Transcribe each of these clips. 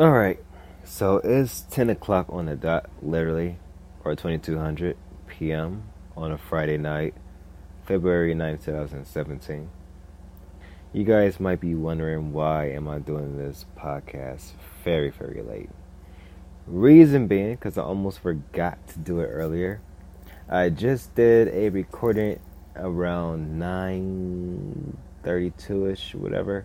All right, so it's 10 o'clock on the dot, literally, or 2200 p.m. on a Friday night, February 9, 2017. You guys might be wondering why am I doing this podcast very, very late. Reason being, because I almost forgot to do it earlier. I just did a recording around 9:32ish, whatever,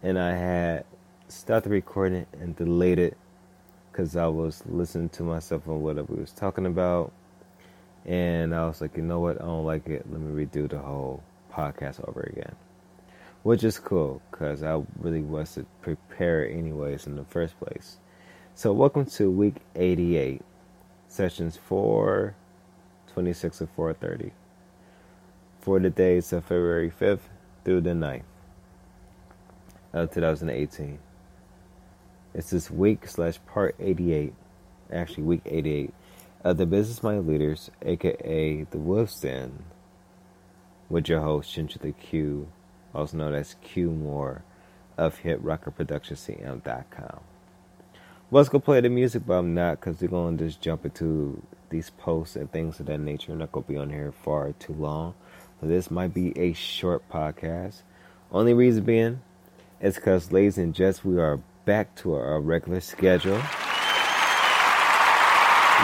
and I had stopped the recording and deleted because I was listening to myself on what we was talking about, and I was like, you know what, I don't like it. Let me redo the whole podcast over again, which is cool because I really wasn't prepared anyways in the first place. So welcome to week 88, sessions 4, 26 and 430 for the days of February 5th through the 9th of 2018. It's this week slash part 88, actually week 88 of the Business Minded Leaders, aka the Wolf's Den, with your host Chinchilla Q, also known as Q Moore of HitRockerProductionCM.com. Was gonna play the music, but I'm not because we're gonna just jump into these posts and things of that nature. I'm not gonna be on here far too long. So this might be a short podcast. Only reason being is because, ladies and gents, we are back to our regular schedule.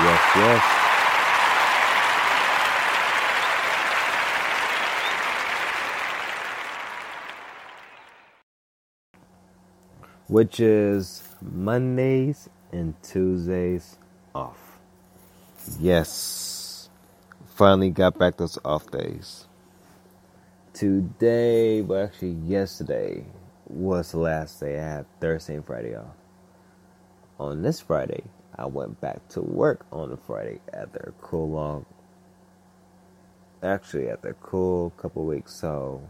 Yes, yes. Which is Mondays and Tuesdays off. Yes. Finally got back those off days. Today, well, actually, yesterday, was the last day I had Thursday and Friday off. On this Friday, I went back to work on the Friday after a cool long, actually after a cool couple weeks. So,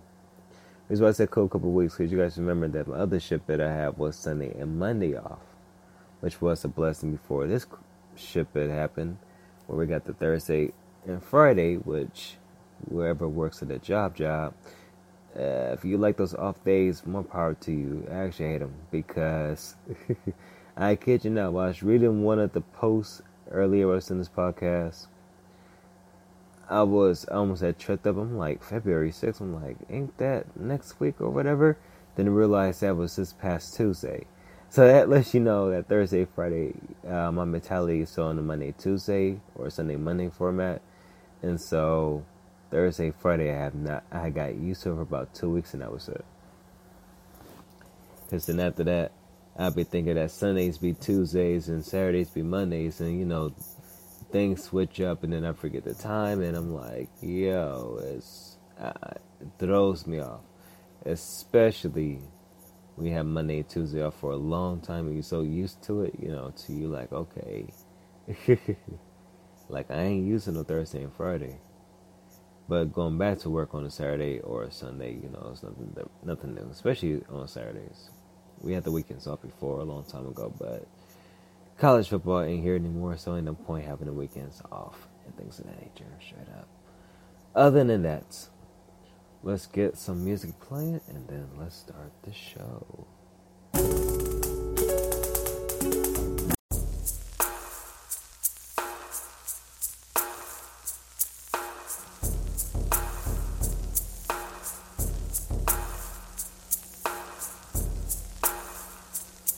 reason why I said cool couple weeks because you guys remember that my other shift that I had was Sunday and Monday off, which was a blessing before this shift had happened, where we got the Thursday and Friday, which whoever works at a job job uh, if you like those off days, more power to you. I actually hate them because I kid you not. while I was reading one of the posts earlier I was in this podcast. I was I almost had tripped up. I'm like February 6th. I'm like, ain't that next week or whatever? Then I realized that was this past Tuesday. So that lets you know that Thursday, Friday, uh, my mentality is still on the Monday, Tuesday, or Sunday, Monday format, and so Thursday, Friday, I have not. I got used to it for about two weeks, and that was it. Because then after that, I'll be thinking that Sundays be Tuesdays and Saturdays be Mondays, and you know, things switch up, and then I forget the time, and I'm like, yo, it's uh, it throws me off, especially we have Monday Tuesday off for a long time, and you're so used to it, you know, to you like, okay, like I ain't using no Thursday and Friday. But going back to work on a Saturday or a Sunday, you know, it's nothing nothing new, especially on Saturdays. We had the weekends off before a long time ago, but college football ain't here anymore, so ain't no point having the weekends off and things of that nature. Straight up. Other than that, let's get some music playing and then let's start the show.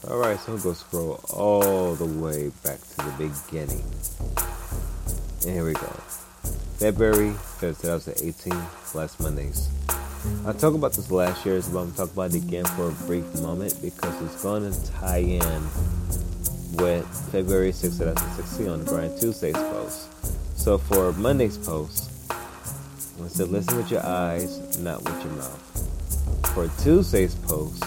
Alright, so going to scroll all the way back to the beginning. And here we go. February 5th, 2018, last Mondays. I talked about this last year, but I'm going to talk about it again for a brief moment because it's going to tie in with February 6th, 2016 on the Brian Tuesday's post. So for Monday's post, I said listen with your eyes, not with your mouth. For Tuesday's post,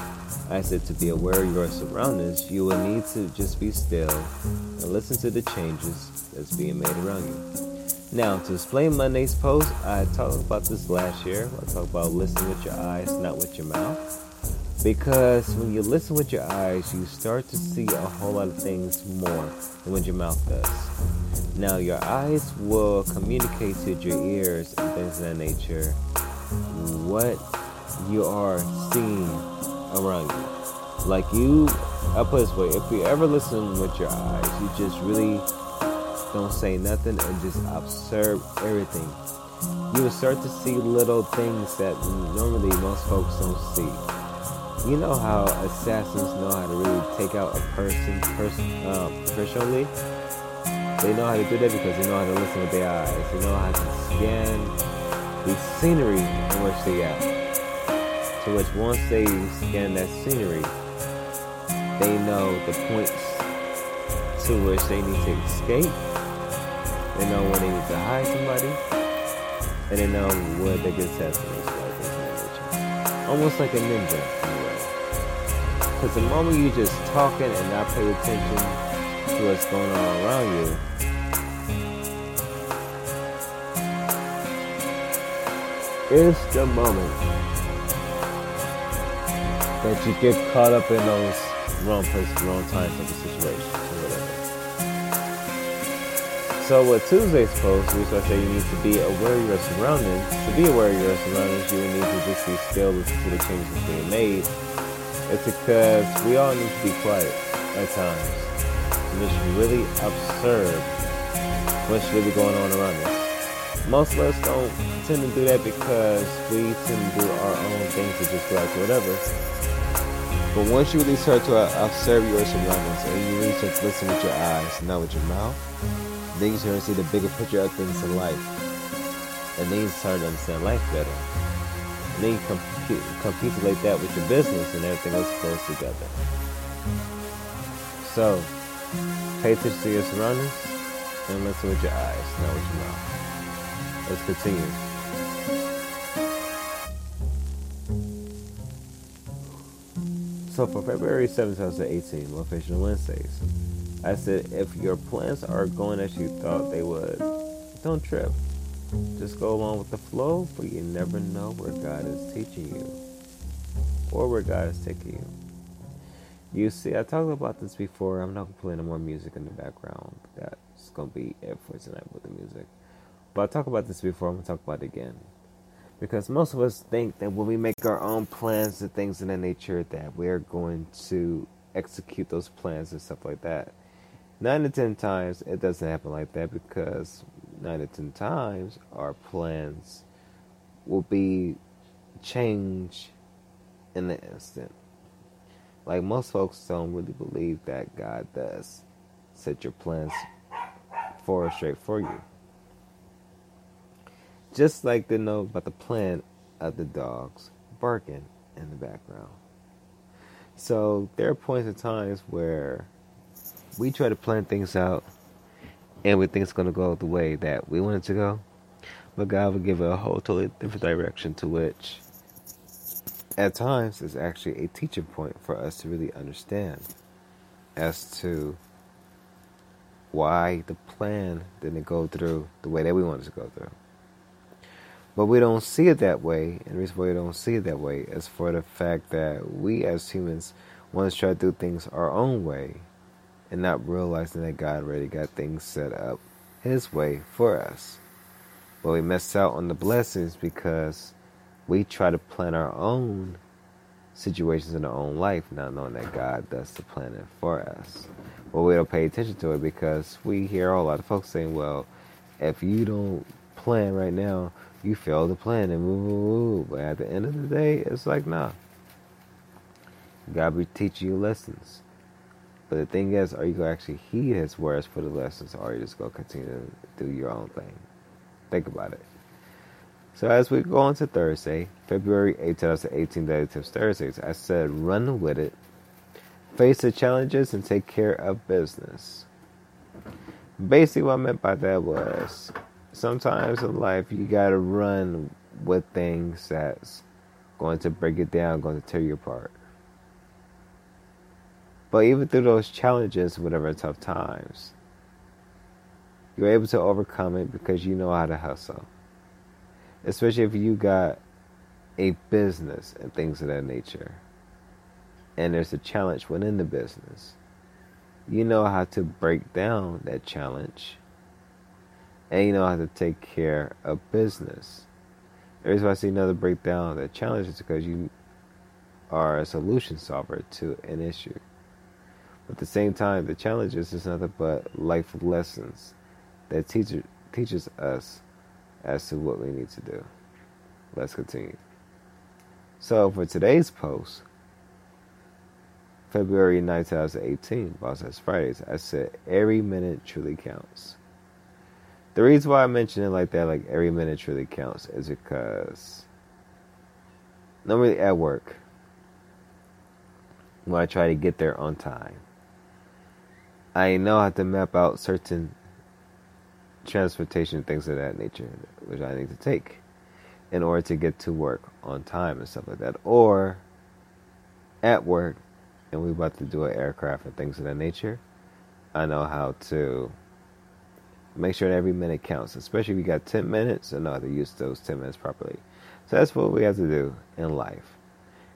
I said to be aware of your surroundings, you will need to just be still and listen to the changes that's being made around you. Now, to explain Monday's post, I talked about this last year. I talked about listening with your eyes, not with your mouth. Because when you listen with your eyes, you start to see a whole lot of things more than what your mouth does. Now, your eyes will communicate to your ears and things of that nature what you are seeing around you. Like you, I put this way: if you ever listen with your eyes, you just really don't say nothing and just observe everything. You will start to see little things that normally most folks don't see. You know how assassins know how to really take out a person person um, personally. They know how to do that because they know how to listen with their eyes. They know how to scan the scenery in which they are. To which once they scan that scenery, they know the points to which they need to escape. They know when they need to hide somebody. And they know where they get assassinated. Almost like a ninja in a way. Because the moment you just talking and not pay attention to what's going on around you, is the moment that you get caught up in those wrong places, wrong times of situations or whatever. So what Tuesday's post, we start saying you need to be aware of your surroundings. To be aware of your surroundings, you need to just be still, listen to the changes being made. It's because we all need to be quiet at times and just really observe what's really going on around us. Most of us don't tend to do that because we tend to do our own things to just like whatever. But once you really start to uh, observe your surroundings and you really start to listen with your eyes, not with your mouth, then you start to see the bigger picture of things in life. And then you start to understand life better. And then you compete, like that with your business and everything else goes together. So, pay attention to your surroundings and listen with your eyes, not with your mouth. Let's continue. So for February 7th, 2018, Motivational Wednesdays, I said if your plans are going as you thought they would, don't trip. Just go along with the flow, but you never know where God is teaching you or where God is taking you. You see, I talked about this before. I'm not going to play any more music in the background. That's going to be it for tonight with the music. But I talked about this before. I'm going to talk about it again. Because most of us think that when we make our own plans and things in that nature, that we're going to execute those plans and stuff like that. Nine to ten times, it doesn't happen like that because nine to ten times, our plans will be changed in the instant. Like most folks don't really believe that God does set your plans for straight for you just like they know about the plan of the dogs barking in the background. So there are points in times where we try to plan things out and we think it's going to go the way that we want it to go, but God will give a whole totally different direction to which at times is actually a teaching point for us to really understand as to why the plan didn't go through the way that we wanted to go through. But we don't see it that way. And the reason why we don't see it that way is for the fact that we as humans want to try to do things our own way and not realizing that God already got things set up His way for us. But we miss out on the blessings because we try to plan our own situations in our own life, not knowing that God does the planning for us. But we don't pay attention to it because we hear a lot of folks saying, well, if you don't plan right now, you fail the plan and move. But at the end of the day, it's like, nah. God be teaching you lessons. But the thing is, are you going to actually heed his words for the lessons, or are you just going to continue to do your own thing? Think about it. So as we go on to Thursday, February 8, 2018, Daily Tips Thursdays, I said run with it, face the challenges, and take care of business. Basically, what I meant by that was sometimes in life you gotta run with things that's going to break it down, going to tear you apart. But even through those challenges, whatever tough times, you're able to overcome it because you know how to hustle. Especially if you got a business and things of that nature. And there's a challenge within the business. You know how to break down that challenge and you know how to take care of business. The reason why I see another breakdown of that challenges because you are a solution solver to an issue. But at the same time, the challenges is nothing but life lessons that teacher, teaches us as to what we need to do. Let's continue. So for today's post, February 9, 2018, Boss Fridays, I said every minute truly counts. The reason why I mention it like that, like every minute truly counts, is because normally at work, when I try to get there on time, I know how to map out certain transportation things of that nature, which I need to take in order to get to work on time and stuff like that. Or at work, and we're about to do an aircraft and things of that nature, I know how to make sure that every minute counts, especially if you got 10 minutes, and know how to use those 10 minutes properly. So that's what we have to do in life.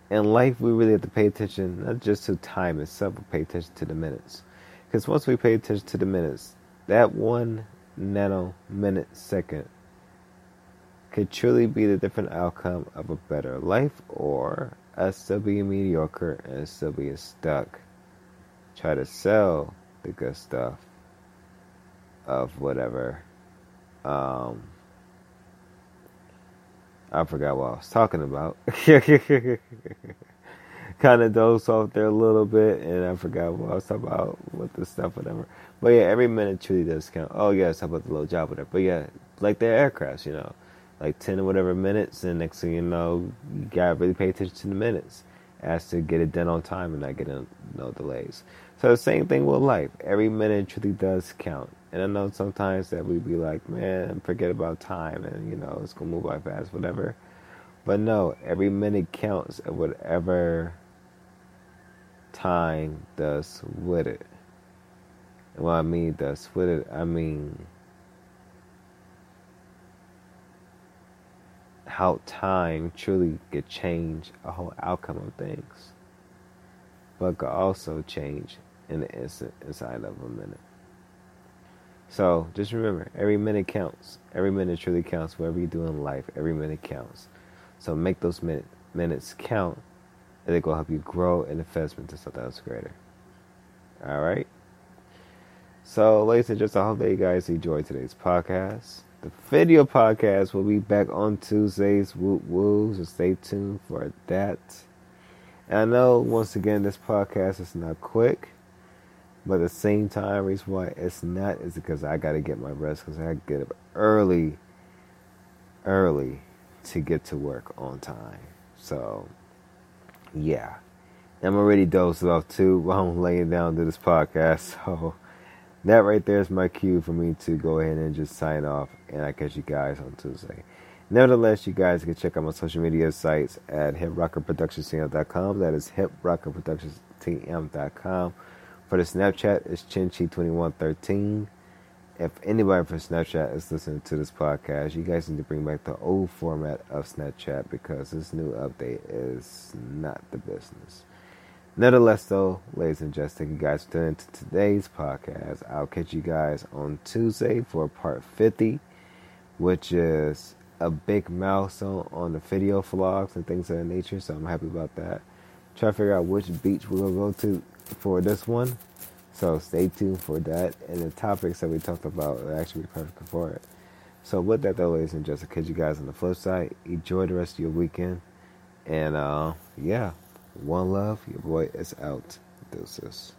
In life, we really have to pay attention not just to time itself, but pay attention to the minutes. Because once we pay attention to the minutes, that one nano minute second could truly be the different outcome of a better life or us still being mediocre and still being stuck. Try to sell the good stuff of whatever. Um, I forgot what I was talking about. kind of dozed off there a little bit, and I forgot what I was talking about with the stuff, whatever. But yeah, every minute truly does count. Oh yeah, it's about the low job, whatever. But yeah, like the aircrafts, you know, like ten or whatever minutes, and next thing you know, you gotta really pay attention to the minutes as to get it done on time and not get no delays. So the same thing with life. Every minute truly does count. And I know sometimes that we be like, man, forget about time, and you know, it's gonna move by fast, whatever. But no, every minute counts at whatever time does with it. And what I mean does with it, I mean how time truly could change a whole outcome of things, but could also change in the instant inside of a minute. So just remember, every minute counts. Every minute truly counts. Whatever you do in life, every minute counts. So make those minute, minutes count and it will help you grow and investment to something else greater. All right. So, ladies and gentlemen, I hope that you guys enjoyed today's podcast. The video podcast will be back on Tuesdays. Woo woo. So stay tuned for that. And I know once again this podcast is not quick, but at the same time, reason why it's not is because I got to get my rest because I get up early, early to get to work on time. So yeah. I'm already dozed off too while I'm laying down to this podcast. So that right there is my cue for me to go ahead and just sign off. And I catch you guys on Tuesday. Nevertheless, you guys can check out my social media sites at hiprockerproductionscm.com. That is hiprockerproductionstm.com. For the Snapchat, it's chinchi2113 if anybody from Snapchat is listening to this podcast, you guys need to bring back the old format of Snapchat because this new update is not the business. Nonetheless, though, ladies and gents, thank you guys for tuning into today's podcast. I'll catch you guys on Tuesday for part 50, which is a big milestone on the video vlogs and things of that nature. So I'm happy about that. Try to figure out which beach we're going to go to for this one. So stay tuned for that. And the topics that we talked about are actually perfect for it. So with that though, ladies and gentlemen, catch you guys on the flip side. Enjoy the rest of your weekend. And uh yeah, one love. Your boy is out. Deuces.